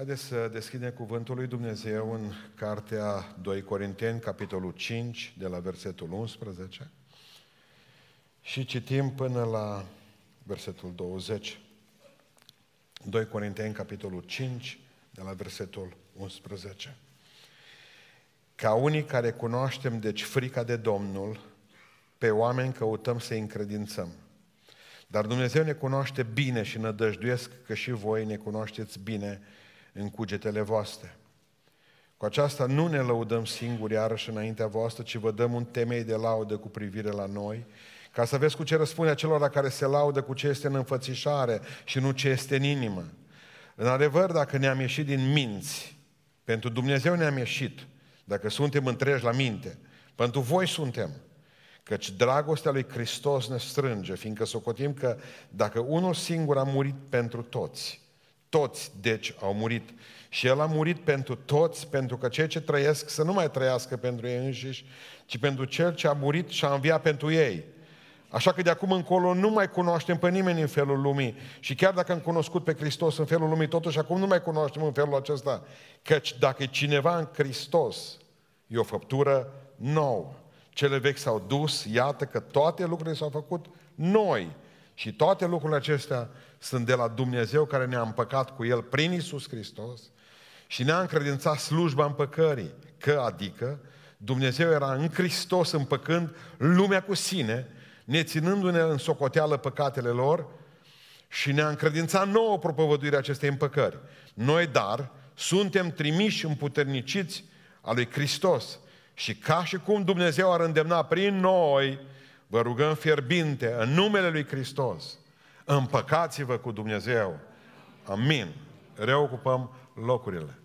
Haideți să deschidem cuvântul lui Dumnezeu în cartea 2 Corinteni, capitolul 5, de la versetul 11 și citim până la versetul 20. 2 Corinteni, capitolul 5, de la versetul 11. Ca unii care cunoaștem, deci, frica de Domnul, pe oameni căutăm să-i încredințăm. Dar Dumnezeu ne cunoaște bine și nădăjduiesc că și voi ne cunoașteți bine în cugetele voastre. Cu aceasta nu ne lăudăm singuri iarăși înaintea voastră, ci vă dăm un temei de laudă cu privire la noi, ca să vezi cu ce răspunde acelora care se laudă cu ce este în înfățișare și nu ce este în inimă. În adevăr, dacă ne-am ieșit din minți, pentru Dumnezeu ne-am ieșit, dacă suntem întregi la minte, pentru voi suntem, căci dragostea lui Hristos ne strânge, fiindcă socotim că dacă unul singur a murit pentru toți, toți, deci, au murit. Și El a murit pentru toți, pentru că cei ce trăiesc să nu mai trăiască pentru ei înșiși, ci pentru Cel ce a murit și a înviat pentru ei. Așa că de acum încolo nu mai cunoaștem pe nimeni în felul lumii. Și chiar dacă am cunoscut pe Hristos în felul lumii, totuși acum nu mai cunoaștem în felul acesta. Căci dacă e cineva în Hristos, e o făptură nouă. Cele vechi s-au dus, iată că toate lucrurile s-au făcut noi. Și toate lucrurile acestea sunt de la Dumnezeu care ne-a împăcat cu El prin Isus Hristos și ne-a încredințat slujba împăcării. Că adică Dumnezeu era în Hristos împăcând lumea cu sine, neținându-ne în socoteală păcatele lor și ne-a încredințat nouă propovăduirea acestei împăcări. Noi, dar, suntem trimiși împuterniciți a lui Hristos și ca și cum Dumnezeu ar îndemna prin noi, vă rugăm fierbinte, în numele lui Hristos, împăcați-vă cu Dumnezeu. Amin. Reocupăm locurile.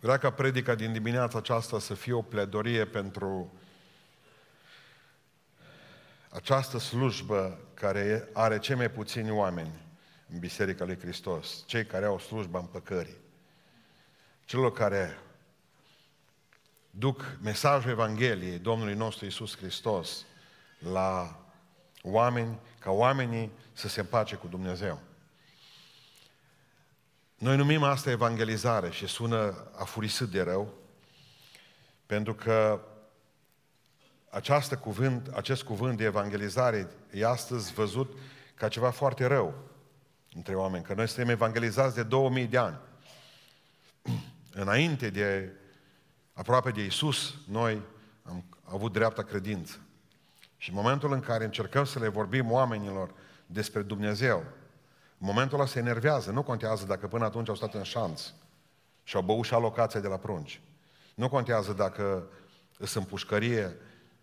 Vreau ca predica din dimineața aceasta să fie o pledorie pentru această slujbă care are cei mai puțini oameni în Biserica lui Hristos, cei care au slujba împăcării, celor care duc mesajul Evangheliei Domnului nostru Isus Hristos la oameni, ca oamenii să se împace cu Dumnezeu. Noi numim asta evangelizare și sună afurisit de rău, pentru că această cuvânt, acest cuvânt de evangelizare e astăzi văzut ca ceva foarte rău între oameni, că noi suntem evangelizați de 2000 de ani. Înainte de aproape de Isus, noi am avut dreapta credință. Și în momentul în care încercăm să le vorbim oamenilor despre Dumnezeu, în momentul ăla se enervează, nu contează dacă până atunci au stat în șanț și au băut și alocația de la prunci. Nu contează dacă sunt în pușcărie,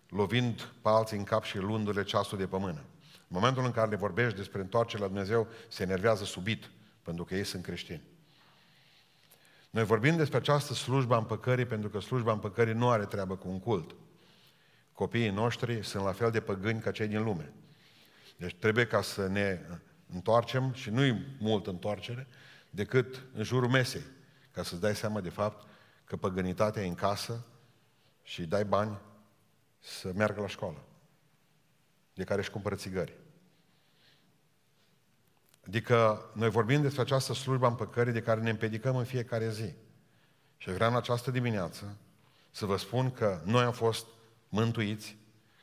lovind pe alții în cap și luându-le ceasul de pămână. În momentul în care le vorbești despre întoarcerea la Dumnezeu, se enervează subit, pentru că ei sunt creștini. Noi vorbim despre această slujba împăcării, pentru că slujba împăcării nu are treabă cu un cult. Copiii noștri sunt la fel de păgâni ca cei din lume. Deci trebuie ca să ne întoarcem, și nu-i mult întoarcere, decât în jurul mesei, ca să-ți dai seama de fapt că păgânitatea e în casă și dai bani să meargă la școală, de care își cumpără țigări. Adică noi vorbim despre această slujbă în păcării de care ne împedicăm în fiecare zi. Și vreau în această dimineață să vă spun că noi am fost mântuiți,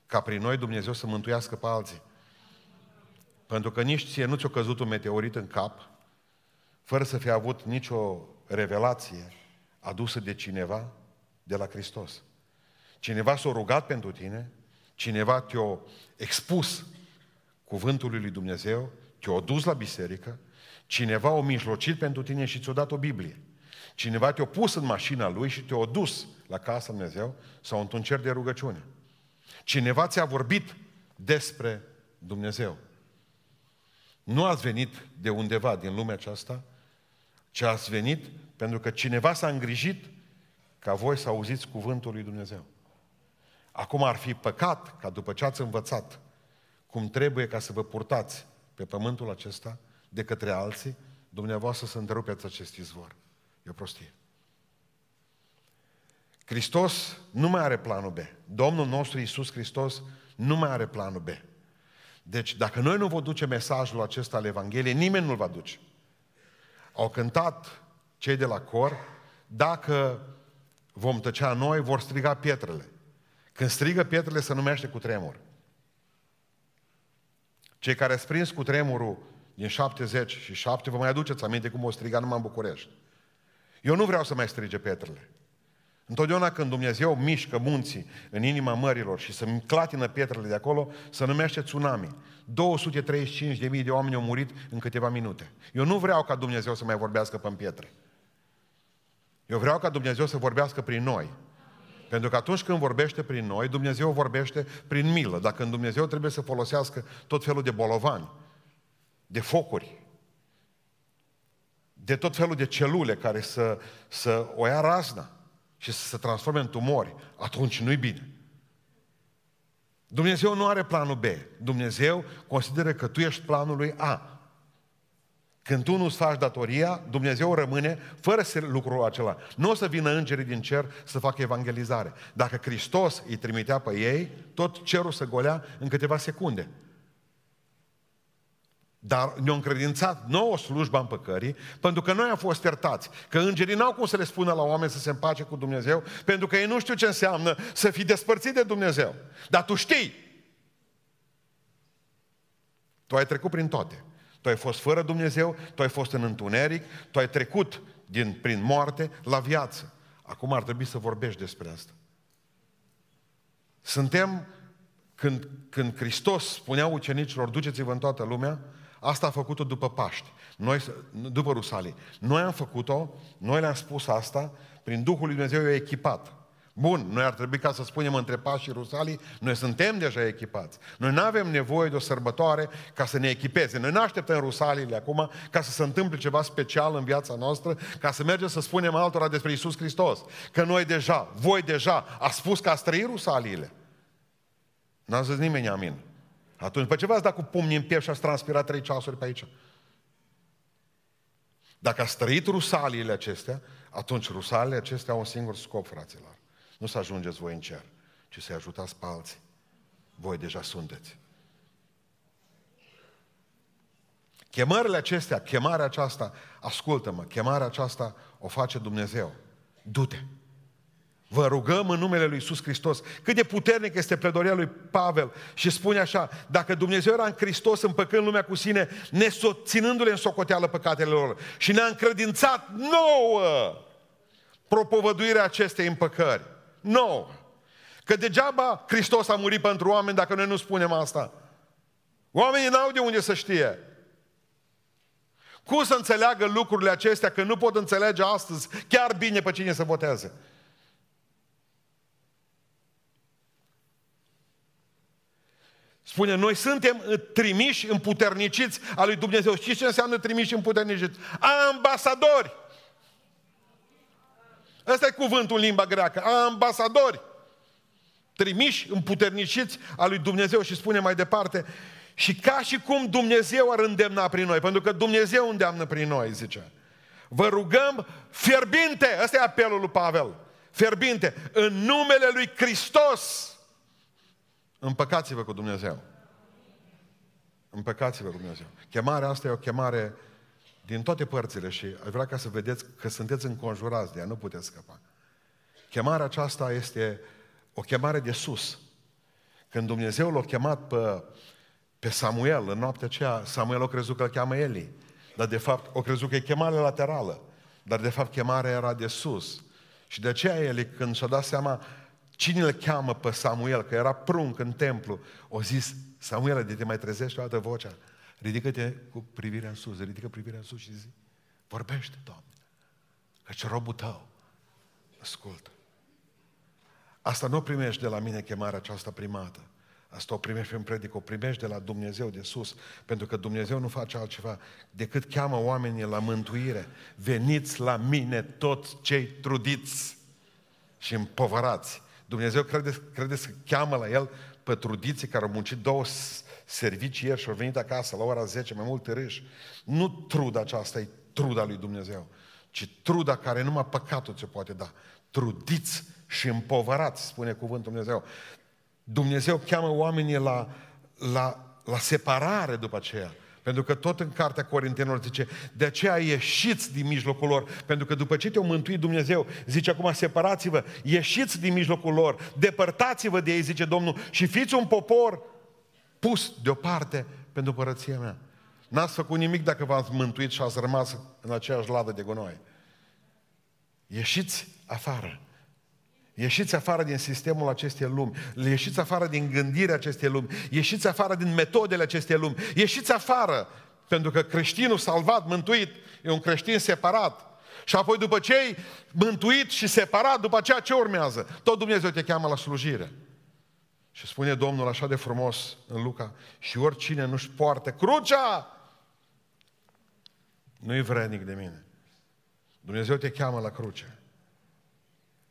ca prin noi Dumnezeu să mântuiască pe alții. Pentru că nici ție nu ți-a căzut un meteorit în cap, fără să fie avut nicio revelație adusă de cineva de la Hristos. Cineva s-a rugat pentru tine, cineva te-a expus cuvântului lui Dumnezeu, te-a dus la biserică, cineva a mijlocit pentru tine și ți-a dat o Biblie. Cineva te-a pus în mașina lui și te-a dus la casa Dumnezeu sau într-un cer de rugăciune. Cineva ți-a vorbit despre Dumnezeu. Nu ați venit de undeva din lumea aceasta, ci ați venit pentru că cineva s-a îngrijit ca voi să auziți cuvântul lui Dumnezeu. Acum ar fi păcat ca după ce ați învățat cum trebuie ca să vă purtați pe pământul acesta de către alții, dumneavoastră să întrerupeți acest izvor. E o prostie. Hristos nu mai are planul B. Domnul nostru Iisus Hristos nu mai are planul B. Deci, dacă noi nu vă duce mesajul acesta al Evangheliei, nimeni nu-l va duce. Au cântat cei de la cor, dacă vom tăcea noi, vor striga pietrele. Când strigă pietrele, se numește cu tremur. Cei care ați prins cu tremurul din 70 și 7, vă mai aduceți aminte cum o striga numai în București. Eu nu vreau să mai strige pietrele. Întotdeauna când Dumnezeu mișcă munții în inima mărilor și să clatină pietrele de acolo, se numește tsunami. 235.000 de oameni au murit în câteva minute. Eu nu vreau ca Dumnezeu să mai vorbească pe pietre. Eu vreau ca Dumnezeu să vorbească prin noi. Pentru că atunci când vorbește prin noi, Dumnezeu vorbește prin milă. Dacă în Dumnezeu trebuie să folosească tot felul de bolovani, de focuri, de tot felul de celule care să, să o ia razna și să se transforme în tumori, atunci nu-i bine. Dumnezeu nu are planul B. Dumnezeu consideră că tu ești planul lui A. Când tu nu-ți faci datoria, Dumnezeu rămâne fără lucrul acela. Nu o să vină îngerii din cer să facă evangelizare. Dacă Hristos îi trimitea pe ei, tot cerul se golea în câteva secunde. Dar ne-au încredințat nouă slujba împăcării, pentru că noi am fost iertați. Că îngerii n-au cum să le spună la oameni să se împace cu Dumnezeu, pentru că ei nu știu ce înseamnă să fii despărțit de Dumnezeu. Dar tu știi. Tu ai trecut prin toate. Tu ai fost fără Dumnezeu, tu ai fost în întuneric, tu ai trecut din, prin moarte la viață. Acum ar trebui să vorbești despre asta. Suntem, când, când Hristos spunea ucenicilor, duceți-vă în toată lumea, asta a făcut-o după Paști, noi, după Rusalii. Noi am făcut-o, noi le-am spus asta, prin Duhul Lui Dumnezeu i-a echipat. Bun, noi ar trebui ca să spunem între Paști și Rusalii, noi suntem deja echipați. Noi nu avem nevoie de o sărbătoare ca să ne echipeze. Noi nu așteptăm Rusalile acum ca să se întâmple ceva special în viața noastră, ca să mergem să spunem altora despre Isus Hristos. Că noi deja, voi deja, a spus că ați trăit Rusaliile. N-a zis nimeni amin. Atunci, pe ce v-ați dat cu pumnii în piept și ați transpirat trei ceasuri pe aici? Dacă ați trăit rusaliile acestea, atunci rusaliile acestea au un singur scop, fraților. Nu să ajungeți voi în cer, ci să-i ajutați pe alții. Voi deja sunteți. Chemările acestea, chemarea aceasta, ascultă-mă, chemarea aceasta o face Dumnezeu. Du-te! Vă rugăm în numele Lui Iisus Hristos. Cât de puternic este pledoria lui Pavel și spune așa, dacă Dumnezeu era în Hristos împăcând lumea cu sine, ne ținându-le în socoteală păcatele lor și ne-a încredințat nouă propovăduirea acestei împăcări. Nouă. Că degeaba Hristos a murit pentru oameni dacă noi nu spunem asta. Oamenii n-au de unde să știe. Cum să înțeleagă lucrurile acestea că nu pot înțelege astăzi chiar bine pe cine să voteze? Spune, noi suntem trimiși, împuterniciți a lui Dumnezeu. Știți ce înseamnă trimiși, împuterniciți? Ambasadori! Ăsta e cuvântul în limba greacă. Ambasadori! Trimiși, împuterniciți a lui Dumnezeu și spune mai departe, și ca și cum Dumnezeu ar îndemna prin noi, pentru că Dumnezeu îndeamnă prin noi, zice. Vă rugăm fierbinte, ăsta e apelul lui Pavel, fierbinte, în numele lui Hristos, Împăcați-vă cu Dumnezeu. Împăcați-vă cu Dumnezeu. Chemarea asta e o chemare din toate părțile și aș vrea ca să vedeți că sunteți înconjurați de ea, nu puteți scăpa. Chemarea aceasta este o chemare de sus. Când Dumnezeu l-a chemat pe, pe Samuel, în noaptea aceea, Samuel a crezut că îl cheamă Eli. Dar de fapt, o crezut că e chemare laterală. Dar de fapt chemarea era de sus. Și de aceea Eli, când și-a dat seama Cine îl cheamă pe Samuel, că era prunc în templu, o zis, Samuel, de te mai trezești o dată vocea, ridică-te cu privirea în sus, ridică privirea în sus și zi, vorbește, Doamne, căci robul tău ascultă. Asta nu primești de la mine chemarea aceasta primată. Asta o primești prin predică, o primești de la Dumnezeu de sus, pentru că Dumnezeu nu face altceva decât cheamă oamenii la mântuire. Veniți la mine toți cei trudiți și împovărați Dumnezeu crede, crede să cheamă la el pe trudiții care au muncit două servicii ieri și au venit acasă la ora 10, mai mult râși. Nu truda aceasta e truda lui Dumnezeu, ci truda care numai păcatul ți poate da. Trudiți și împovărați, spune cuvântul Dumnezeu. Dumnezeu cheamă oamenii la, la la separare după aceea. Pentru că tot în cartea Corintenilor zice, de aceea ieșiți din mijlocul lor. Pentru că după ce te-au mântuit Dumnezeu, zice acum, separați-vă, ieșiți din mijlocul lor, depărtați-vă de ei, zice Domnul, și fiți un popor pus deoparte pentru părăția mea. N-ați făcut nimic dacă v-ați mântuit și ați rămas în aceeași ladă de gunoi. Ieșiți afară. Ieșiți afară din sistemul acestei lumi, ieșiți afară din gândirea acestei lumi, ieșiți afară din metodele acestei lumi, ieșiți afară, pentru că creștinul salvat, mântuit, e un creștin separat. Și apoi după ce ai mântuit și separat, după aceea ce urmează? Tot Dumnezeu te cheamă la slujire. Și spune Domnul așa de frumos în Luca, și oricine nu-și poartă crucea, nu-i vrednic de mine. Dumnezeu te cheamă la cruce.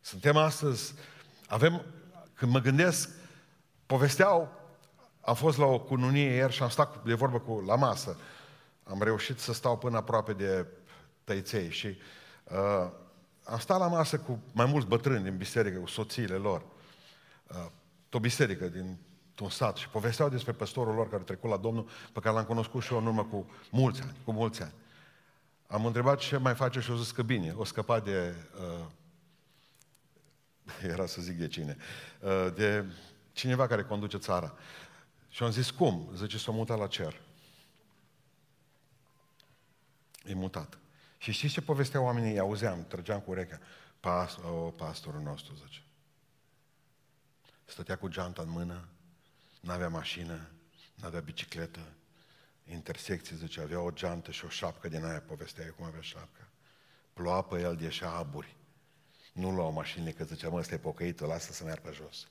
Suntem astăzi, avem, când mă gândesc, povesteau, am fost la o cununie ieri și am stat de vorbă cu, la masă. Am reușit să stau până aproape de tăiței și uh, am stat la masă cu mai mulți bătrâni din biserică, cu soțiile lor. Uh, o biserică din un sat și povesteau despre păstorul lor care a trecut la Domnul, pe care l-am cunoscut și eu în urmă cu mulți ani, cu mulți ani. Am întrebat ce mai face și o zis că bine, o scăpat de uh, era să zic de cine, uh, de cineva care conduce țara. Și am zis, cum? Zice, s-a mutat la cer. E mutat. Și știți ce povestea oamenii? Îi auzeam, trăgeam cu urechea. Pas, o, pastorul nostru, zice. Stătea cu geanta în mână, n-avea mașină, n-avea bicicletă, intersecții, zice, avea o geantă și o șapcă din aia, povestea cum avea șapcă. Ploua pe el, ieșea aburi. Nu lua o mașină că zicea, mă, ăsta e pocăitul, lasă să meargă jos.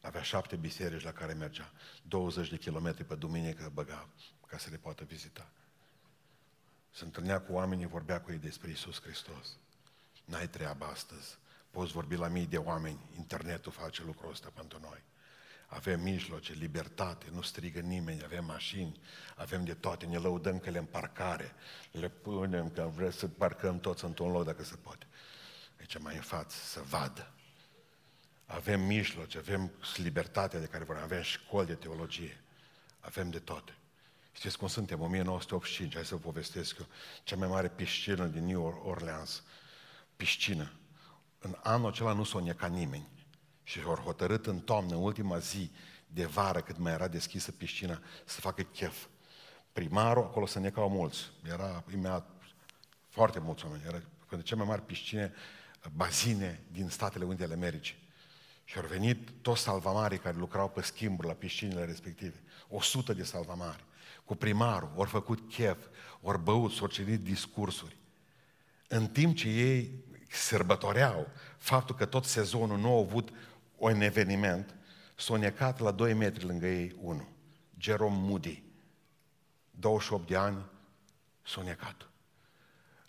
Avea șapte biserici la care mergea. 20 de kilometri pe duminică băga ca să le poată vizita. Se întâlnea cu oamenii, vorbea cu ei despre Isus Hristos. N-ai treabă astăzi. Poți vorbi la mii de oameni. Internetul face lucrul ăsta pentru noi. Avem mijloace, libertate, nu strigă nimeni, avem mașini, avem de toate, ne lăudăm că le în parcare, le punem că vrem să parcăm toți într-un loc dacă se poate aici mai în față, să vadă. Avem mijloace, avem libertatea de care vorbim, avem școli de teologie, avem de toate. Știți cum suntem? 1985, hai să vă povestesc eu, cea mai mare piscină din New Orleans, piscină. În anul acela nu s-o neca nimeni. Și au hotărât în toamnă, în ultima zi de vară, cât mai era deschisă piscina, să facă chef. Primarul, acolo se necau mulți. Era imediat foarte mulți oameni. Era pentru cea mai mare piscine bazine din Statele Unite ale Americii. Și au venit toți salvamarii care lucrau pe schimburi la piscinile respective. O sută de salvamari. Cu primarul, ori făcut chef, ori băut, s-au citit discursuri. În timp ce ei sărbătoreau faptul că tot sezonul nu au avut un eveniment, s-au necat la 2 metri lângă ei unul. Jerome Moody. 28 de ani, s-au necat.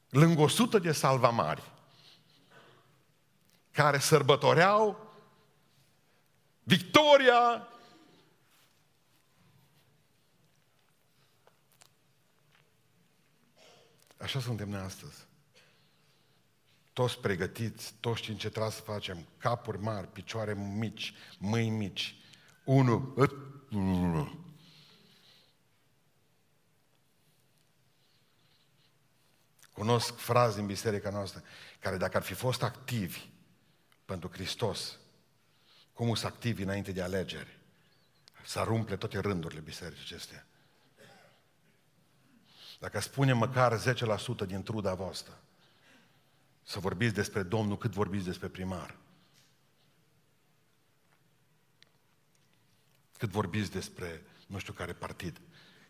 Lângă 100 de salvamari care sărbătoreau victoria Așa suntem noi astăzi. Toți pregătiți, toți știm ce trebuie să facem. Capuri mari, picioare mici, mâini mici. Unu. Cunosc fraze din biserica noastră care dacă ar fi fost activi, pentru Hristos, cum să activi înainte de alegeri, să arumple toate rândurile bisericii acestea. Dacă spune măcar 10% din truda voastră, să vorbiți despre Domnul cât vorbiți despre primar. Cât vorbiți despre nu știu care partid.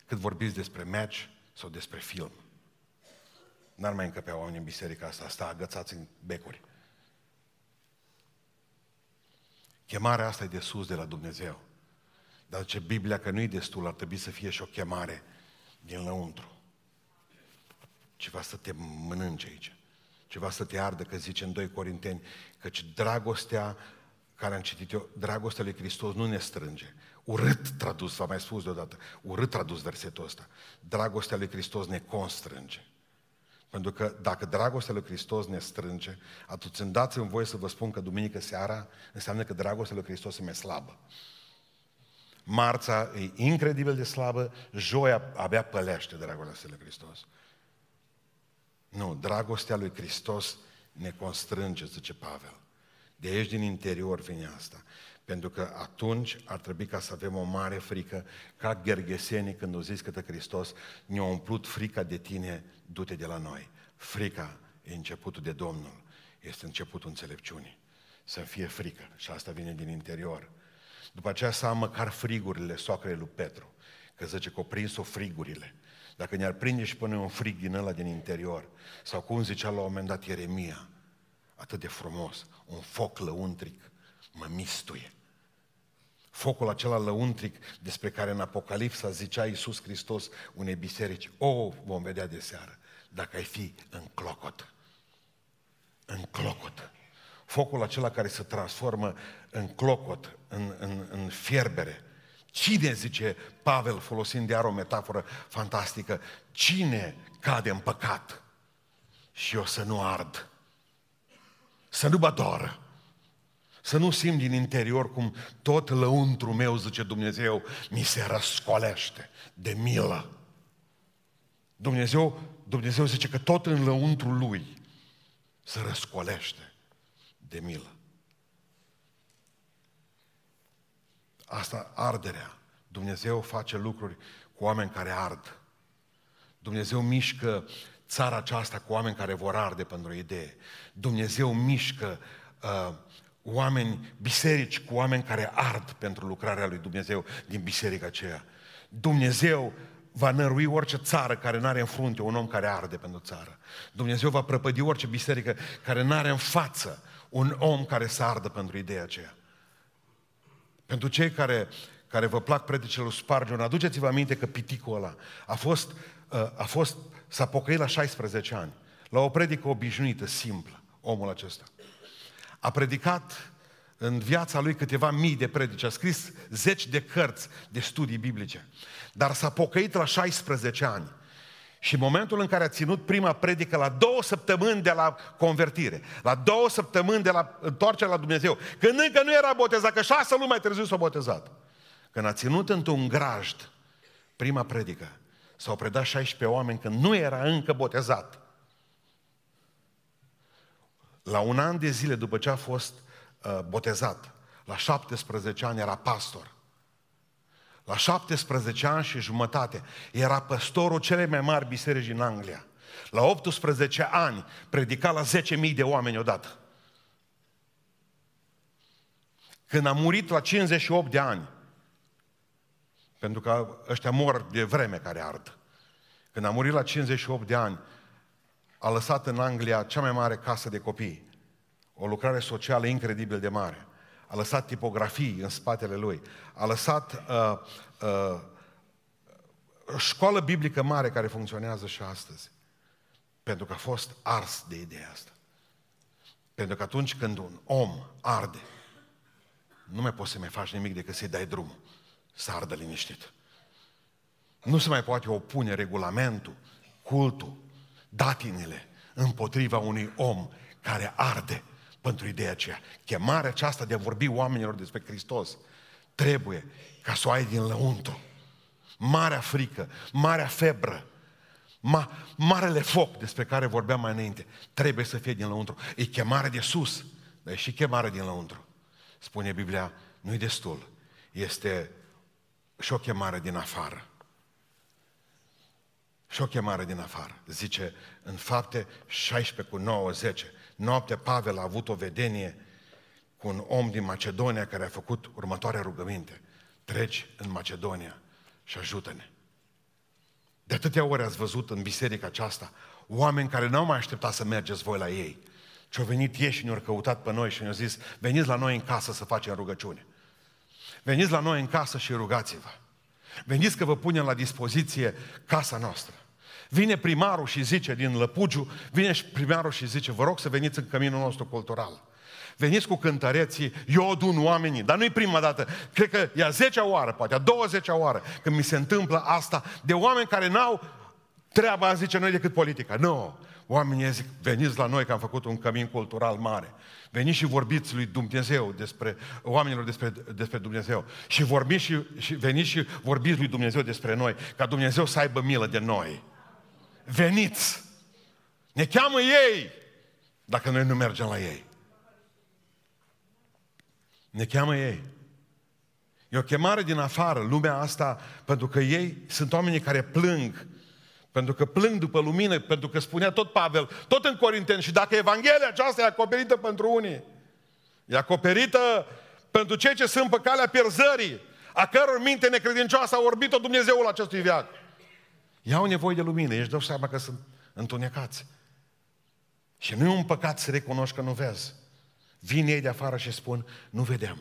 Cât vorbiți despre match sau despre film. N-ar mai încăpea oameni în biserica asta, asta agățați în becuri. Chemarea asta e de sus, de la Dumnezeu. Dar ce Biblia că nu e destul, ar trebui să fie și o chemare din lăuntru. Ceva să te mănânce aici. Ceva să te ardă, că zice în 2 Corinteni, căci dragostea care am citit eu, dragostea lui Hristos nu ne strânge. Urât tradus, v-am mai spus deodată, urât tradus versetul ăsta. Dragostea lui Hristos ne constrânge. Pentru că dacă dragostea lui Hristos ne strânge, atunci îmi dați în voie să vă spun că duminică seara înseamnă că dragostea lui Hristos e mai slabă. Marța e incredibil de slabă, joia abia pălește dragostea lui Hristos. Nu, dragostea lui Hristos ne constrânge, zice Pavel. De aici din interior vine asta. Pentru că atunci ar trebui ca să avem o mare frică, ca gherghesenii când au zis către Hristos, ne-a umplut frica de tine, du-te de la noi. Frica e începutul de Domnul, este începutul înțelepciunii. Să fie frică și asta vine din interior. După aceea să am măcar frigurile soacrei lui Petru, că zice că o prins-o frigurile. Dacă ne-ar prinde și până un frig din ăla din interior, sau cum zicea la un moment dat Ieremia, atât de frumos, un foc lăuntric mă mistuie. Focul acela lăuntric despre care în Apocalipsa zicea Iisus Hristos unei biserici, o, vom vedea de seară, dacă ai fi în clocot. În clocot. Focul acela care se transformă în clocot, în, în, în fierbere. Cine, zice Pavel, folosind de o metaforă fantastică, cine cade în păcat și eu să nu ard, să nu bădoră, să nu simt din interior cum tot lăuntru meu, zice Dumnezeu, mi se răscolește de milă. Dumnezeu, Dumnezeu zice că tot în lăuntru lui se răscolește de milă. Asta arderea. Dumnezeu face lucruri cu oameni care ard. Dumnezeu mișcă țara aceasta cu oameni care vor arde pentru o idee. Dumnezeu mișcă uh, oameni, biserici cu oameni care ard pentru lucrarea lui Dumnezeu din biserica aceea. Dumnezeu va nărui orice țară care nu are în frunte un om care arde pentru țară. Dumnezeu va prăpădi orice biserică care nu are în față un om care să ardă pentru ideea aceea. Pentru cei care, care vă plac predicile lui Spargion, aduceți-vă aminte că piticul ăla a fost, uh, a fost, s-a pocăit la 16 ani, la o predică obișnuită, simplă, omul acesta. A predicat în viața lui câteva mii de predici, a scris zeci de cărți de studii biblice, dar s-a pocăit la 16 ani. Și în momentul în care a ținut prima predică la două săptămâni de la convertire, la două săptămâni de la întoarcerea la Dumnezeu, când încă nu era botezat, că șase luni mai târziu s-a botezat. Când a ținut într-un grajd prima predică, s-au predat 16 oameni când nu era încă botezat. La un an de zile după ce a fost uh, botezat, la 17 ani era pastor. La 17 ani și jumătate era păstorul celei mai mari biserici din Anglia. La 18 ani predica la 10.000 de oameni odată. Când a murit la 58 de ani, pentru că ăștia mor de vreme care ard. Când a murit la 58 de ani, a lăsat în Anglia cea mai mare casă de copii. O lucrare socială incredibil de mare. A lăsat tipografii în spatele lui. A lăsat uh, uh, o școală biblică mare care funcționează și astăzi. Pentru că a fost ars de ideea asta. Pentru că atunci când un om arde, nu mai poți să mai faci nimic decât să-i dai drumul să ardă liniștit. Nu se mai poate opune regulamentul, cultul, datinele împotriva unui om care arde pentru ideea aceea. Chemarea aceasta de a vorbi oamenilor despre Hristos trebuie ca să o ai din lăuntru. Marea frică, marea febră, ma, marele foc despre care vorbeam mai înainte, trebuie să fie din lăuntru. E chemare de sus, dar e și chemare din lăuntru. Spune Biblia, nu-i destul. Este și o chemare din afară. Și o chemare din afară. Zice în fapte 16 cu 9, 10. Noapte Pavel a avut o vedenie cu un om din Macedonia care a făcut următoarea rugăminte. Treci în Macedonia și ajută-ne. De atâtea ori ați văzut în biserica aceasta oameni care n-au mai așteptat să mergeți voi la ei, ci au venit ei și ne-au căutat pe noi și ne-au zis, veniți la noi în casă să facem rugăciune. Veniți la noi în casă și rugați-vă. Veniți că vă punem la dispoziție casa noastră. Vine primarul și zice din Lăpugiu, vine și primarul și zice, vă rog să veniți în căminul nostru cultural. Veniți cu cântăreții, eu adun oamenii, dar nu-i prima dată. Cred că e a 10 oară, poate a 20 oară, când mi se întâmplă asta de oameni care n-au treaba, zice noi, decât politica. Nu, Oamenii zic, veniți la noi că am făcut un cămin cultural mare. Veniți și vorbiți lui Dumnezeu despre, oamenilor despre, despre Dumnezeu. Și vorbiți și, și veniți și vorbiți lui Dumnezeu despre noi, ca Dumnezeu să aibă milă de noi. Veniți! Ne cheamă ei, dacă noi nu mergem la ei. Ne cheamă ei. E o chemare din afară, lumea asta, pentru că ei sunt oamenii care plâng pentru că plâng după lumină, pentru că spunea tot Pavel, tot în Corinteni, și dacă Evanghelia aceasta e acoperită pentru unii, e acoperită pentru cei ce sunt pe calea pierzării, a căror minte necredincioasă a orbit-o Dumnezeul acestui viac. Iau nevoie de lumină, ești dau seama că sunt întunecați. Și nu e un păcat să recunoști că nu vezi. Vin ei de afară și spun, nu vedem.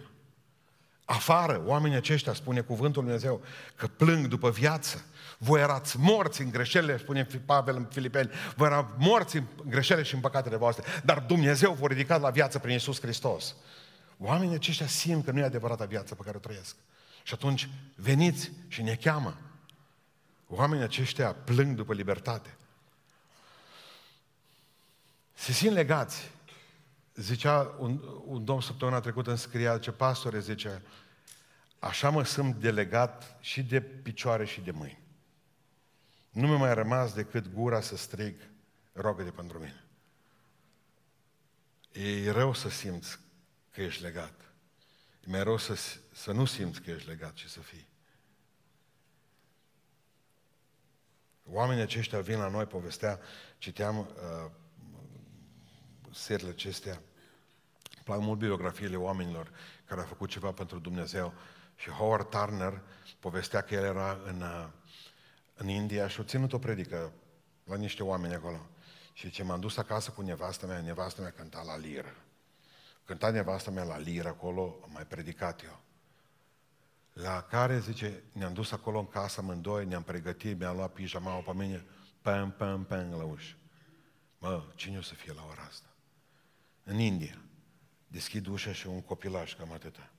Afară, oamenii aceștia, spune cuvântul Lui Dumnezeu, că plâng după viață, voi erați morți în greșelile, spune Pavel în Filipeni, voi erați morți în greșelile și în păcatele voastre, dar Dumnezeu vă ridicat la viață prin Iisus Hristos. Oamenii aceștia simt că nu e adevărata viață pe care o trăiesc. Și atunci veniți și ne cheamă. Oamenii aceștia plâng după libertate. Se simt legați. Zicea un, un domn săptămâna trecută în scria, ce pastore zice, așa mă sunt delegat și de picioare și de mâini. Nu mi-a mai rămas decât gura să strig, rogă de pentru mine. E rău să simți că ești legat. E mai rău să, să nu simți că ești legat și să fii. Oamenii aceștia vin la noi, povestea, citeam uh, serile acestea, îmi plac mult biografiile oamenilor care au făcut ceva pentru Dumnezeu. Și Howard Turner povestea că el era în, uh, în India și a ținut o predică la niște oameni acolo. Și ce m-am dus acasă cu nevastă mea, nevastă mea cânta la liră. Cânta nevastă mea la liră acolo, am mai predicat eu. La care, zice, ne-am dus acolo în casă amândoi, ne-am pregătit, mi-am luat pijama pe mine, pam, pam, pam, la ușă. Mă, cine o să fie la ora asta? În India. Deschid ușa și un copilaș cam atâta.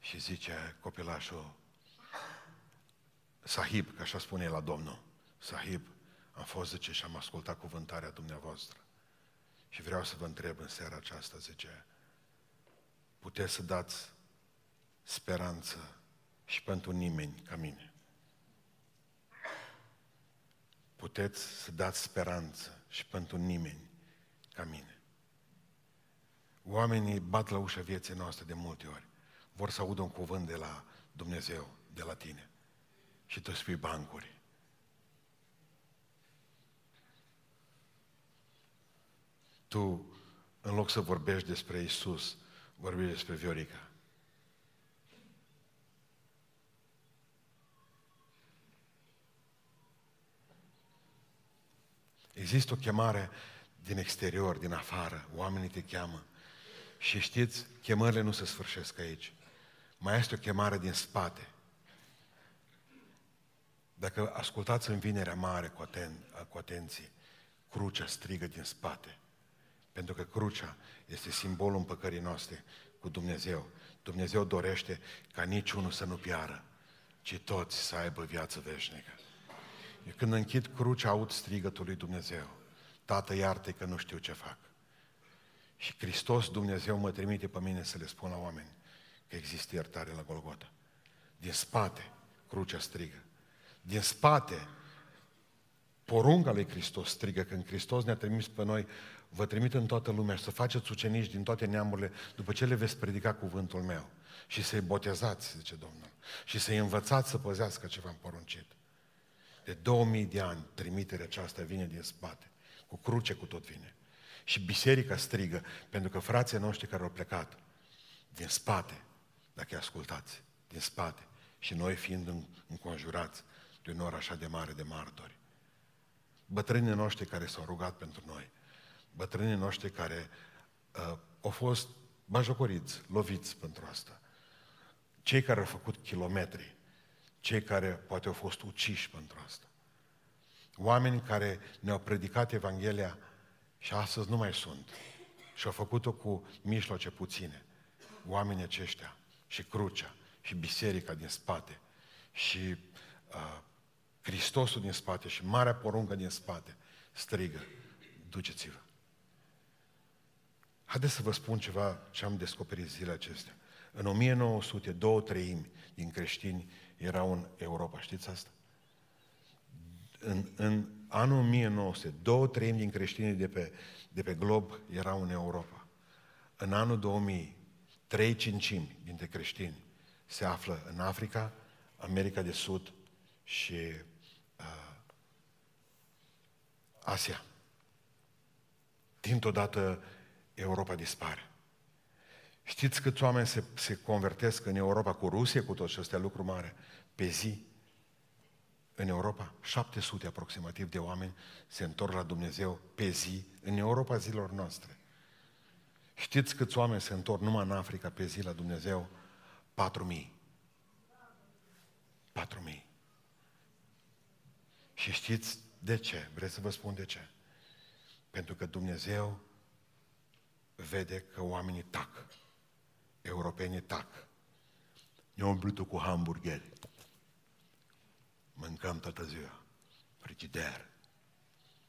Și zice copilașul, Sahib, că așa spune la Domnul, Sahib, am fost, zice, și am ascultat cuvântarea dumneavoastră. Și vreau să vă întreb în seara aceasta, zice, puteți să dați speranță și pentru nimeni ca mine. Puteți să dați speranță și pentru nimeni ca mine. Oamenii bat la ușa vieții noastre de multe ori. Vor să audă un cuvânt de la Dumnezeu, de la tine și tu spui bancuri. Tu, în loc să vorbești despre Isus, vorbești despre Viorica. Există o chemare din exterior, din afară. Oamenii te cheamă. Și știți, chemările nu se sfârșesc aici. Mai este o chemare din spate. Dacă ascultați în vinerea mare cu, aten- cu atenție, crucea strigă din spate. Pentru că crucea este simbolul împăcării noastre cu Dumnezeu. Dumnezeu dorește ca niciunul să nu piară, ci toți să aibă viață veșnică. Eu când închid crucea, aud strigătul lui Dumnezeu. Tată, iartă că nu știu ce fac. Și Hristos, Dumnezeu, mă trimite pe mine să le spun la oameni că există iertare la Golgota. Din spate, crucea strigă. Din spate, porunca lui Hristos strigă, când Hristos ne-a trimis pe noi, vă trimit în toată lumea și să faceți ucenici din toate neamurile, după ce le veți predica cuvântul meu. Și să-i botezați, zice Domnul. Și să-i învățați să păzească ce v-am poruncit. De 2000 de ani, trimiterea aceasta vine din spate. Cu cruce, cu tot vine. Și biserica strigă, pentru că frații noștri care au plecat, din spate, dacă îi ascultați, din spate, și noi fiind înconjurați de un nor așa de mare de martori. Bătrânii noștri care s-au rugat pentru noi, bătrânii noștri care uh, au fost bajocoriți, loviți pentru asta, cei care au făcut kilometri, cei care poate au fost uciși pentru asta, oameni care ne-au predicat Evanghelia și astăzi nu mai sunt și au făcut-o cu mijloace puține. Oamenii aceștia și crucea și biserica din spate și uh, Hristosul din spate și marea poruncă din spate strigă, Duceți-vă. Haideți să vă spun ceva ce am descoperit zilele acestea. În 1900, două treimi din creștini erau în Europa. Știți asta? În, în anul 1900, două treimi din creștinii de pe, de pe glob erau în Europa. În anul 2000, trei cincimi dintre creștini se află în Africa, America de Sud și uh, Asia. Dintr-o dată Europa dispare. Știți câți oameni se, se convertesc în Europa cu Rusia, cu tot și astea lucru mare, pe zi? În Europa, 700 aproximativ de oameni se întorc la Dumnezeu pe zi, în Europa zilor noastre. Știți câți oameni se întorc numai în Africa pe zi la Dumnezeu? 4.000. 4.000. Și știți de ce? Vreți să vă spun de ce? Pentru că Dumnezeu vede că oamenii tac. Europenii tac. Ne umplutul cu hamburgeri. Mâncăm toată ziua. Frigider,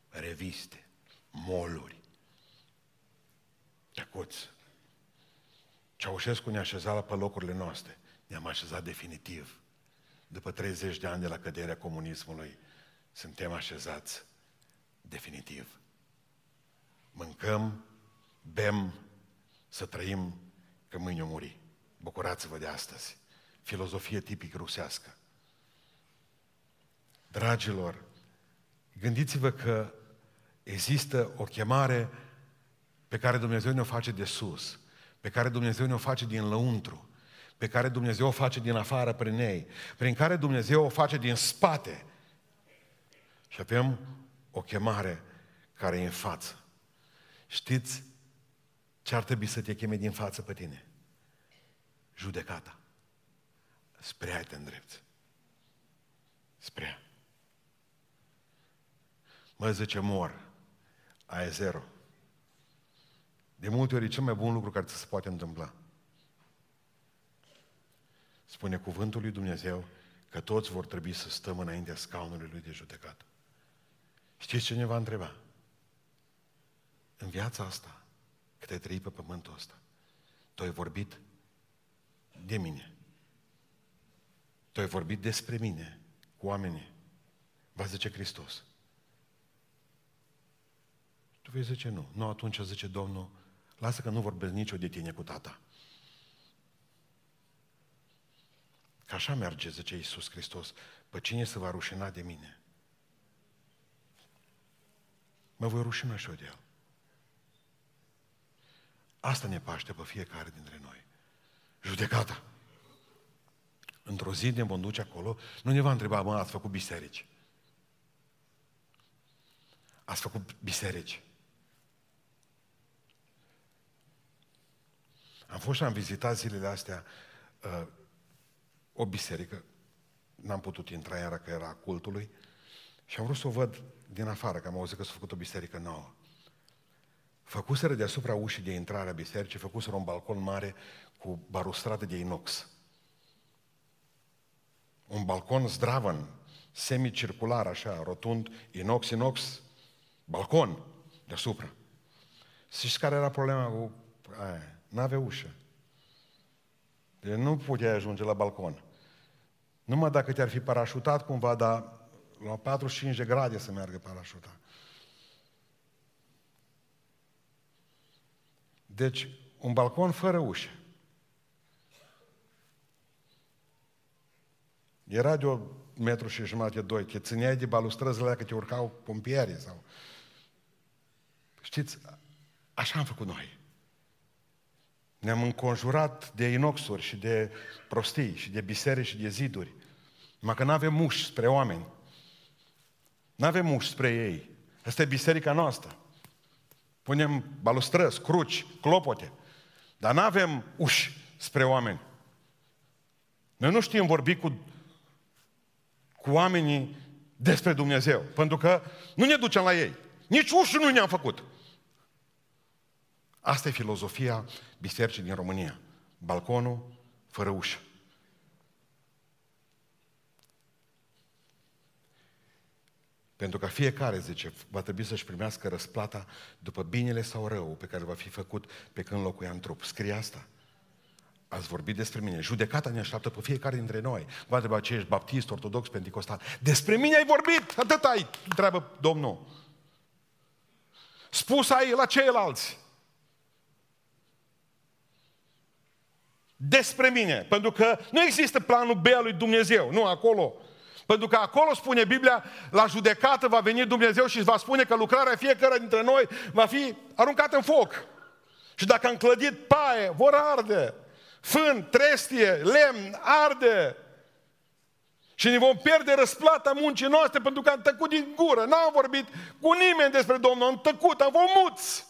reviste, moluri, tăcuți. Ceaușescu ne-a așezat pe locurile noastre. Ne-am așezat definitiv. După 30 de ani de la căderea comunismului, suntem așezați definitiv. Mâncăm, bem, să trăim, că mâine o muri. Bucurați-vă de astăzi. Filozofie tipic rusească. Dragilor, gândiți-vă că există o chemare pe care Dumnezeu ne-o face de sus, pe care Dumnezeu ne-o face din lăuntru, pe care Dumnezeu o face din afară prin ei, prin care Dumnezeu o face din spate. Și avem o chemare care e în față. Știți ce ar trebui să te cheme din față pe tine? Judecata. Spre ai te îndrepți. Spre ea. Mă zice, mor. Aia e zero. De multe ori e cel mai bun lucru care ți se poate întâmpla. Spune cuvântul lui Dumnezeu că toți vor trebui să stăm înaintea scaunului lui de judecată. Știți ce ne va întreba? În viața asta, cât ai trăit pe pământul ăsta, tu ai vorbit de mine. Tu ai vorbit despre mine cu oamenii. Va zice Hristos. Tu vei zice nu. Nu, atunci zice Domnul, lasă că nu vorbesc nicio de tine cu tata. Că așa merge, zice Iisus Hristos. Pe cine se va rușina de mine? Mă voi rușina și eu de el. Asta ne paște pe fiecare dintre noi. Judecata. Într-o zi ne vom duce acolo, nu ne va întreba, mă, ați făcut biserici. Ați făcut biserici. Am fost și am vizitat zilele astea uh, o biserică, n-am putut intra iară că era cultului, și am vrut să o văd din afară, că am auzit că s-a făcut o biserică nouă. Făcuseră deasupra ușii de intrare a bisericii, făcuseră un balcon mare cu barustradă de inox. Un balcon zdravăn, semicircular, așa, rotund, inox, inox, balcon deasupra. Știți care era problema cu aia? N-avea ușă. Deci nu puteai ajunge la balcon. Numai dacă te-ar fi parașutat cumva, dar la 45 de grade să meargă parașuta. Deci, un balcon fără ușă. Era de o metru și jumătate, doi. Te țineai de balustrăzile alea că te urcau pompierii sau... Știți, așa am făcut noi. Ne-am înconjurat de inoxuri și de prostii și de biserici și de ziduri. Numai că nu avem uși spre oameni. Nu avem uși spre ei. Asta e biserica noastră. Punem balustrăzi, cruci, clopote. Dar nu avem uși spre oameni. Noi nu știm vorbi cu, cu oamenii despre Dumnezeu. Pentru că nu ne ducem la ei. Nici uși nu ne-am făcut. Asta e filozofia bisericii din România. Balconul fără ușă. Pentru că fiecare, zice, va trebui să-și primească răsplata după binele sau rău pe care va fi făcut pe când locuia în trup. Scrie asta. Ați vorbit despre mine. Judecata ne așteaptă pe fiecare dintre noi. Va întreba ce ești, baptist, ortodox, pentecostal. Despre mine ai vorbit! Atât ai, întreabă Domnul. Spus ai la ceilalți. Despre mine. Pentru că nu există planul B al lui Dumnezeu. Nu, acolo. Pentru că acolo spune Biblia, la judecată va veni Dumnezeu și va spune că lucrarea fiecare dintre noi va fi aruncată în foc. Și dacă am clădit paie, vor arde. Fân, trestie, lemn, arde. Și ne vom pierde răsplata muncii noastre pentru că am tăcut din gură. N-am vorbit cu nimeni despre Domnul, am tăcut, am fost muți.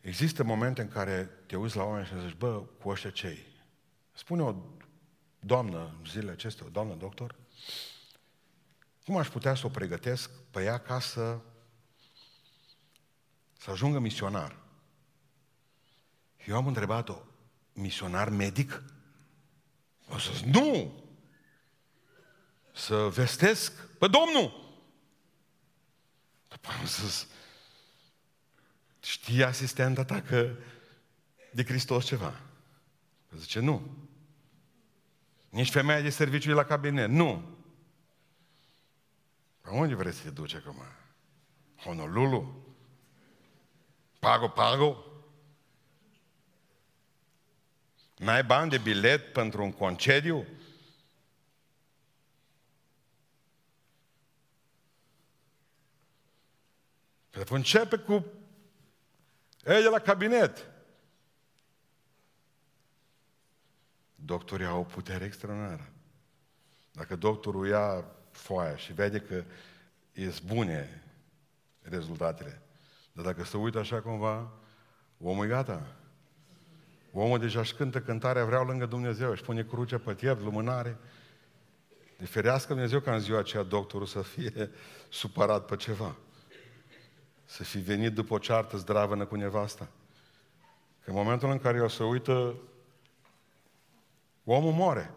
Există momente în care te uiți la oameni și zici, bă, cu ăștia cei? Spune o doamnă zilele acestea, o doamnă doctor, cum aș putea să o pregătesc pe ea ca să, să ajungă misionar? Eu am întrebat-o, misionar medic? O să zic, nu! Să vestesc pe Domnul! După am zis, știe asistenta ta că de Hristos ceva? Zice, nu. Nici femeia de serviciu de la cabinet, nu. La unde vreți să te duci acum? Honolulu? Pago, pago? N-ai bani de bilet pentru un concediu? Pentru începe cu ei de la cabinet. Doctorii au o putere extraordinară. Dacă doctorul ia foaia și vede că ies bune rezultatele, dar dacă se uită așa cumva, omul e gata. Omul deja își cântă cântarea Vreau lângă Dumnezeu, își pune crucea pe piept, lumânare. De ferească Dumnezeu ca în ziua aceea doctorul să fie supărat pe ceva. Să fi venit după o ceartă zdravănă cu nevasta. Că în momentul în care o să uită, omul moare.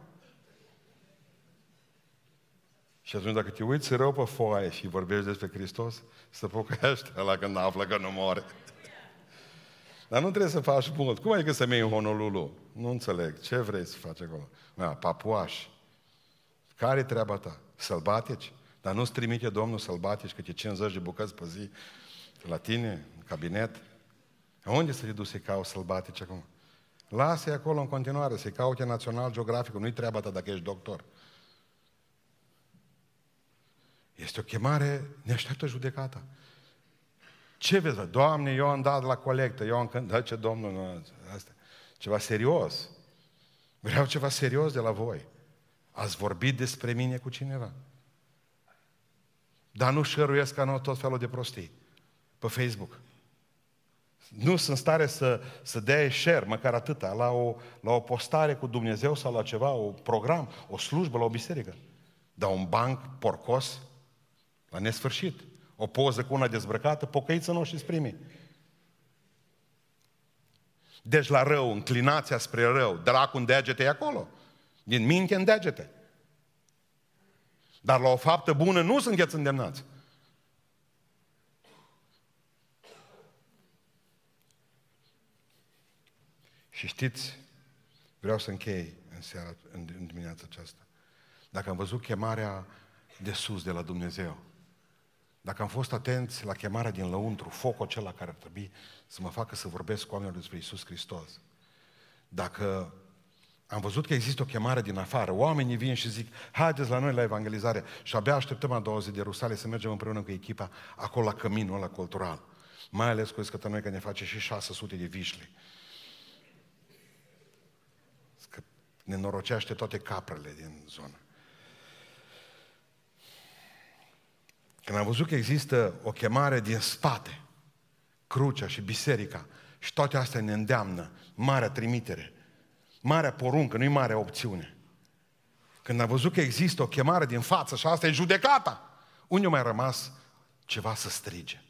Și atunci dacă te uiți rău pe foaie și vorbești despre Hristos, să pocăiește la când află că nu moare. Dar nu trebuie să faci mult. Cum adică să mergi în Honolulu? Nu înțeleg. Ce vrei să faci acolo? Da, papuași. Care e treaba ta? Sălbatici? Dar nu-ți trimite Domnul sălbatici câte 50 de bucăți pe zi la tine, în cabinet. Unde să te duci să-i cauți sălbatici acum? Lasă-i acolo în continuare, să-i caute Național Geografic. Nu-i treaba ta dacă ești doctor. Este o chemare, ne așteaptă judecata. Ce vezi? Doamne, eu am dat la colectă, eu am cântat, ce Domnul, nu, asta. Ceva serios. Vreau ceva serios de la voi. Ați vorbit despre mine cu cineva. Dar nu șăruiesc ca tot felul de prostii pe Facebook. Nu sunt stare să, să dea share, măcar atâta, la o, la o postare cu Dumnezeu sau la ceva, o program, o slujbă la o biserică. Dar un banc porcos, la nesfârșit. O poză cu una dezbrăcată, pocăiță nu și primi. Deci la rău, înclinația spre rău, dracu în degete e acolo. Din minte în degete. Dar la o faptă bună nu sunteți îndemnați. Și știți, vreau să închei în seara, în, în dimineața aceasta. Dacă am văzut chemarea de sus de la Dumnezeu, dacă am fost atenți la chemarea din lăuntru, focul acela care ar trebui să mă facă să vorbesc cu oamenilor despre Isus Hristos, dacă am văzut că există o chemare din afară, oamenii vin și zic, haideți la noi la evangelizare și abia așteptăm a doua zi de Rusale să mergem împreună cu echipa acolo la căminul ăla cultural. Mai ales cu că noi că ne face și 600 de vișli. Că ne norocește toate caprele din zonă. Când am văzut că există o chemare din spate, crucea și biserica, și toate astea ne îndeamnă, marea trimitere, marea poruncă, nu-i marea opțiune. Când am văzut că există o chemare din față și asta e judecata, unde mai rămas ceva să strige?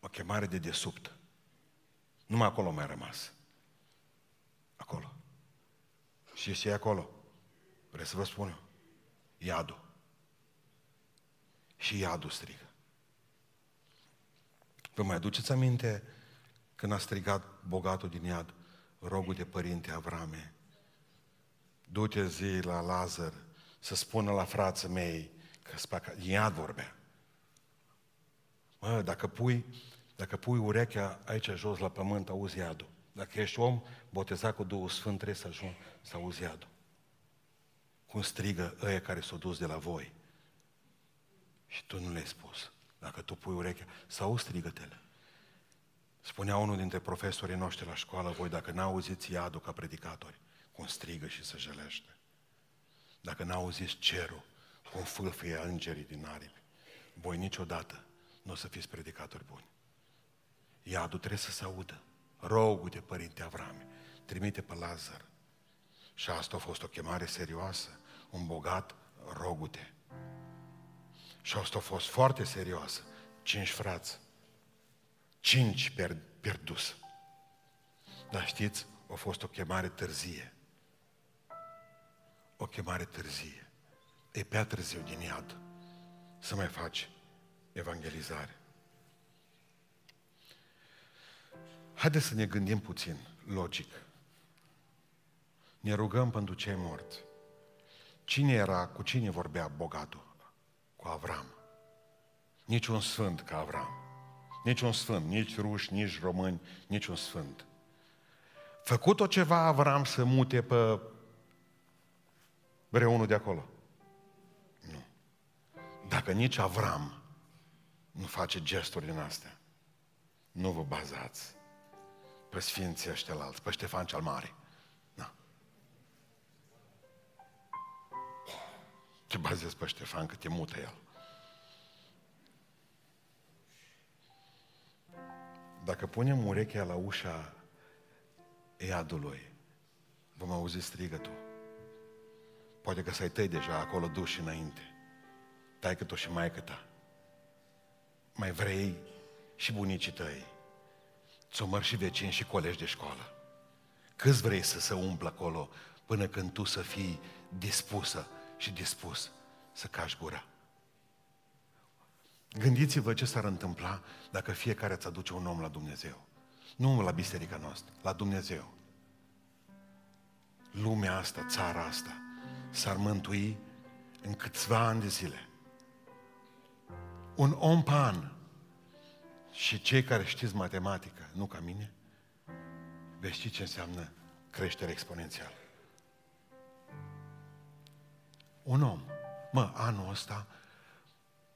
O chemare de desubt. Numai acolo mai rămas. Și ce e acolo? Vreau să vă spun eu. Iadul. Și iadul strigă. Vă mai aduceți aminte când a strigat bogatul din iad, rogul de părinte Avrame, du-te zi la Lazar să spună la frații mei că spaca, iad vorbea. Mă, dacă pui, dacă pui urechea aici jos la pământ, auzi iadul. Dacă ești om botezat cu Duhul Sfânt, trebuie să ajungi să auzi iadul. Cum strigă ăia care s-au dus de la voi. Și tu nu le-ai spus. Dacă tu pui urechea, sau strigătele. Spunea unul dintre profesorii noștri la școală, voi dacă n-auziți iadul ca predicatori, cum strigă și se jelește. Dacă n-auziți cerul, cum fâlfâie îngerii din aripi, voi niciodată nu o să fiți predicatori buni. Iadul trebuie să se audă. Rogul de Părinte Avrame, trimite pe Lazar. Și asta a fost o chemare serioasă. Un bogat, rogute. Și asta a fost foarte serioasă. Cinci frați. Cinci per, pierdus. Dar știți, a fost o chemare târzie. O chemare târzie. E prea târziu din iad să mai faci evangelizare. Haideți să ne gândim puțin, logic. Ne rugăm pentru cei morți. Cine era, cu cine vorbea bogatul? Cu Avram. Nici un sfânt ca Avram. Nici un sfânt, nici ruși, nici români, nici un sfânt. Făcut-o ceva Avram să mute pe vreunul de acolo? Nu. Dacă nici Avram nu face gesturi din astea, nu vă bazați pe sfinții ăștia alți, pe Ștefan cel Mare. Te bazezi pe Ștefan că te mută el. Dacă punem urechea la ușa iadului, vom auzi strigătul. Poate că să-i tăi deja acolo duși înainte. Tai că și mai ta. Mai vrei și bunicii tăi ți-o și vecini și colegi de școală. Câți vrei să se umplă acolo până când tu să fii dispusă și dispus să cași gura? Gândiți-vă ce s-ar întâmpla dacă fiecare îți aduce un om la Dumnezeu. Nu la biserica noastră, la Dumnezeu. Lumea asta, țara asta, s-ar mântui în câțiva ani de zile. Un om pe an și cei care știți matematică, nu ca mine, veți ști ce înseamnă creștere exponențială. Un om, mă, anul ăsta,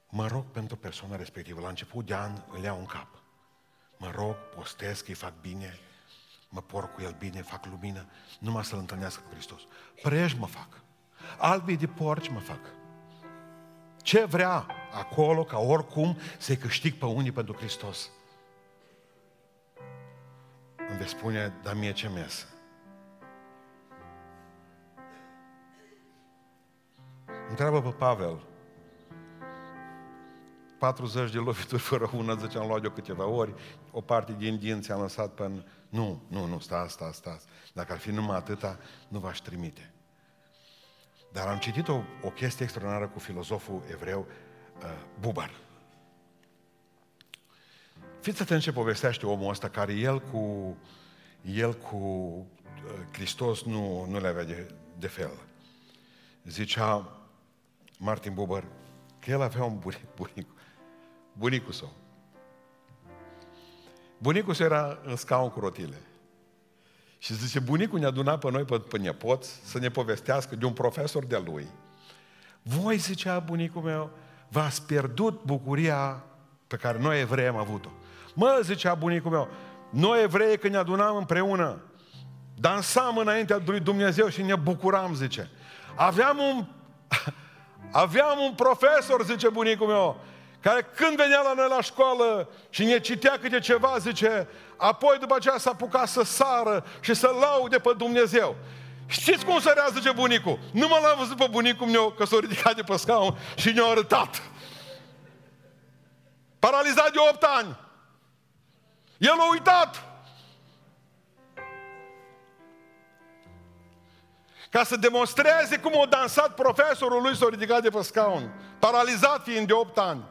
mă rog pentru persoana respectivă. La început de an îl iau în cap. Mă rog, postez că îi fac bine, mă por cu el bine, fac lumină, numai să-L întâlnească cu Hristos. Prăiești mă fac. Albii de porci mă fac. Ce vrea acolo, ca oricum, să-i câștig pe unii pentru Hristos. Îmi vei spune, dar mie ce mesă? Întreabă pe Pavel. 40 de lovituri fără una, zice, am luat eu câteva ori, o parte din dinți am lăsat pe... Nu, nu, nu, sta, sta, sta. Dacă ar fi numai atâta, nu v-aș trimite. Dar am citit o, o chestie extraordinară cu filozoful evreu uh, Bubar. Fiți atenți ce povestește omul ăsta, care el cu, el cu uh, Hristos nu, nu le avea de, de fel. Zicea Martin Buber că el avea un bunic, bunic, bunicul său. Bunicul său era în scaun cu rotile. Și zice, bunicul ne-a adunat pe noi, pe, pe nepoți, să ne povestească de un profesor de lui. Voi, zicea bunicul meu, v-ați pierdut bucuria pe care noi evrei am avut-o. Mă, zicea bunicul meu, noi evrei când ne adunam împreună, dansam înaintea lui Dumnezeu și ne bucuram, zice. Aveam un, aveam un profesor, zice bunicul meu, care când venea la noi la școală și ne citea câte ceva, zice, apoi după aceea s-a apucat să sară și să laude pe Dumnezeu. Știți cum sărea, zice bunicul? Nu mă l-am văzut pe bunicul meu că s-a ridicat de pe scaun și ne-a arătat. Paralizat de 8 ani. El a uitat. Ca să demonstreze cum a dansat profesorul lui s-a ridicat de pe scaun, paralizat fiind de 8 ani.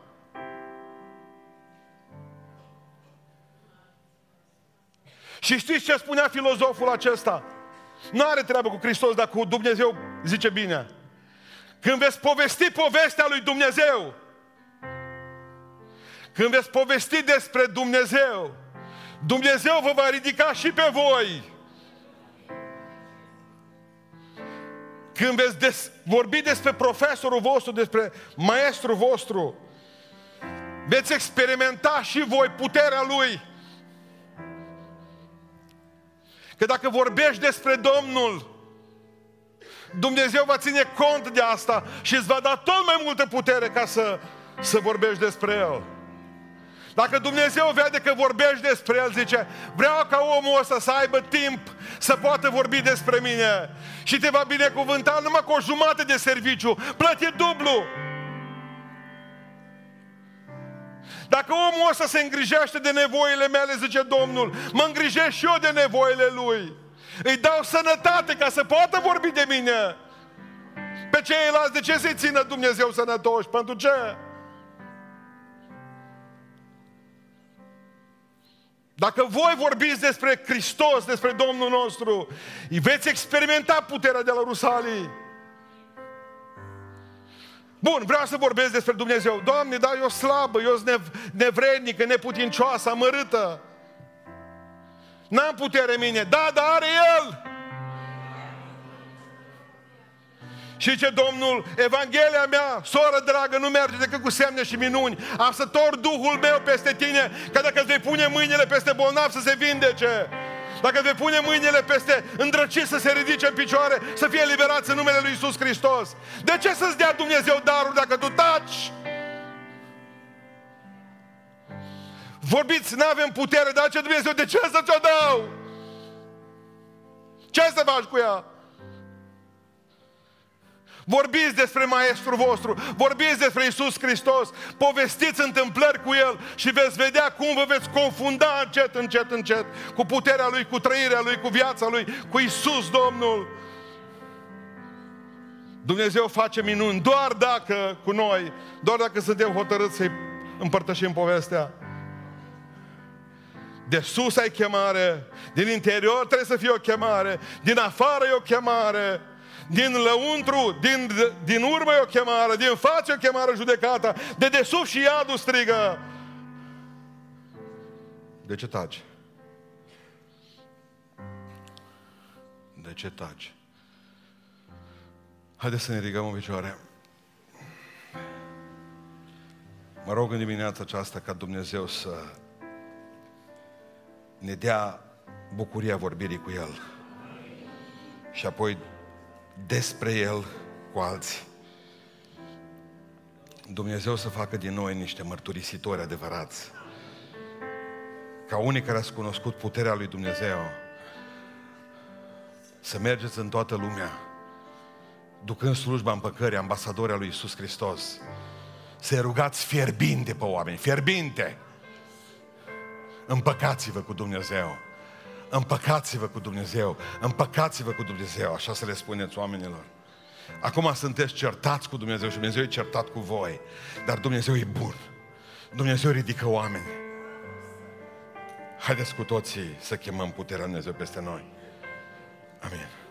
Și știți ce spunea filozoful acesta? Nu are treabă cu Hristos, dar cu Dumnezeu zice bine. Când veți povesti povestea lui Dumnezeu, când veți povesti despre Dumnezeu, Dumnezeu vă va ridica și pe voi. Când veți des- vorbi despre profesorul vostru, despre maestrul vostru, veți experimenta și voi puterea lui. Că dacă vorbești despre Domnul, Dumnezeu va ține cont de asta și îți va da tot mai multă putere ca să, să vorbești despre El. Dacă Dumnezeu vede că vorbești despre El, zice, vreau ca omul ăsta să aibă timp să poată vorbi despre mine. Și te va binecuvânta numai cu o jumătate de serviciu, plătit dublu. Dacă omul ăsta se îngrijește de nevoile mele, zice Domnul, mă îngrijesc și eu de nevoile lui. Îi dau sănătate ca să poată vorbi de mine. Pe ceilalți, de ce să-i țină Dumnezeu sănătoși? Pentru ce? Dacă voi vorbiți despre Hristos, despre Domnul nostru, veți experimenta puterea de la Rusalii. Bun, vreau să vorbesc despre Dumnezeu. Doamne, da, eu slabă, eu sunt nev- nevrednică, neputincioasă, amărâtă. N-am putere mine. Da, dar are El. Și ce Domnul, Evanghelia mea, soră dragă, nu merge decât cu semne și minuni. Am să tor Duhul meu peste tine, că dacă îți vei pune mâinile peste bolnav să se vindece. Dacă vei pune mâinile peste îndrăciți să se ridice în picioare, să fie liberați în numele Lui Isus Hristos. De ce să-ți dea Dumnezeu darul dacă tu taci? Vorbiți, nu avem putere, dar ce Dumnezeu, de ce să ți-o dau? Ce să faci cu ea? Vorbiți despre Maestrul vostru, vorbiți despre Isus Hristos, povestiți întâmplări cu El și veți vedea cum vă veți confunda încet, încet, încet cu puterea Lui, cu trăirea Lui, cu viața Lui, cu Isus Domnul. Dumnezeu face minuni doar dacă cu noi, doar dacă suntem hotărâți să-i împărtășim povestea. De sus ai chemare, din interior trebuie să fie o chemare, din afară e o chemare, din lăuntru, din, din urmă e o chemare, din față e o chemare judecata, de desubt și iadul strigă. De ce taci? De ce taci? Haideți să ne ridicăm în picioare. Mă rog în dimineața aceasta ca Dumnezeu să ne dea bucuria vorbirii cu El. Și apoi despre El cu alții. Dumnezeu să facă din noi niște mărturisitori adevărați. Ca unii care ați cunoscut puterea lui Dumnezeu, să mergeți în toată lumea, ducând slujba împăcării, ambasadorii lui Isus Hristos, să rugați fierbinte pe oameni, fierbinte. Împăcați-vă cu Dumnezeu. Împăcați-vă cu Dumnezeu. Împăcați-vă cu Dumnezeu. Așa să le spuneți oamenilor. Acum sunteți certați cu Dumnezeu și Dumnezeu e certat cu voi. Dar Dumnezeu e bun. Dumnezeu ridică oameni. Haideți cu toții să chemăm puterea Dumnezeu peste noi. Amin.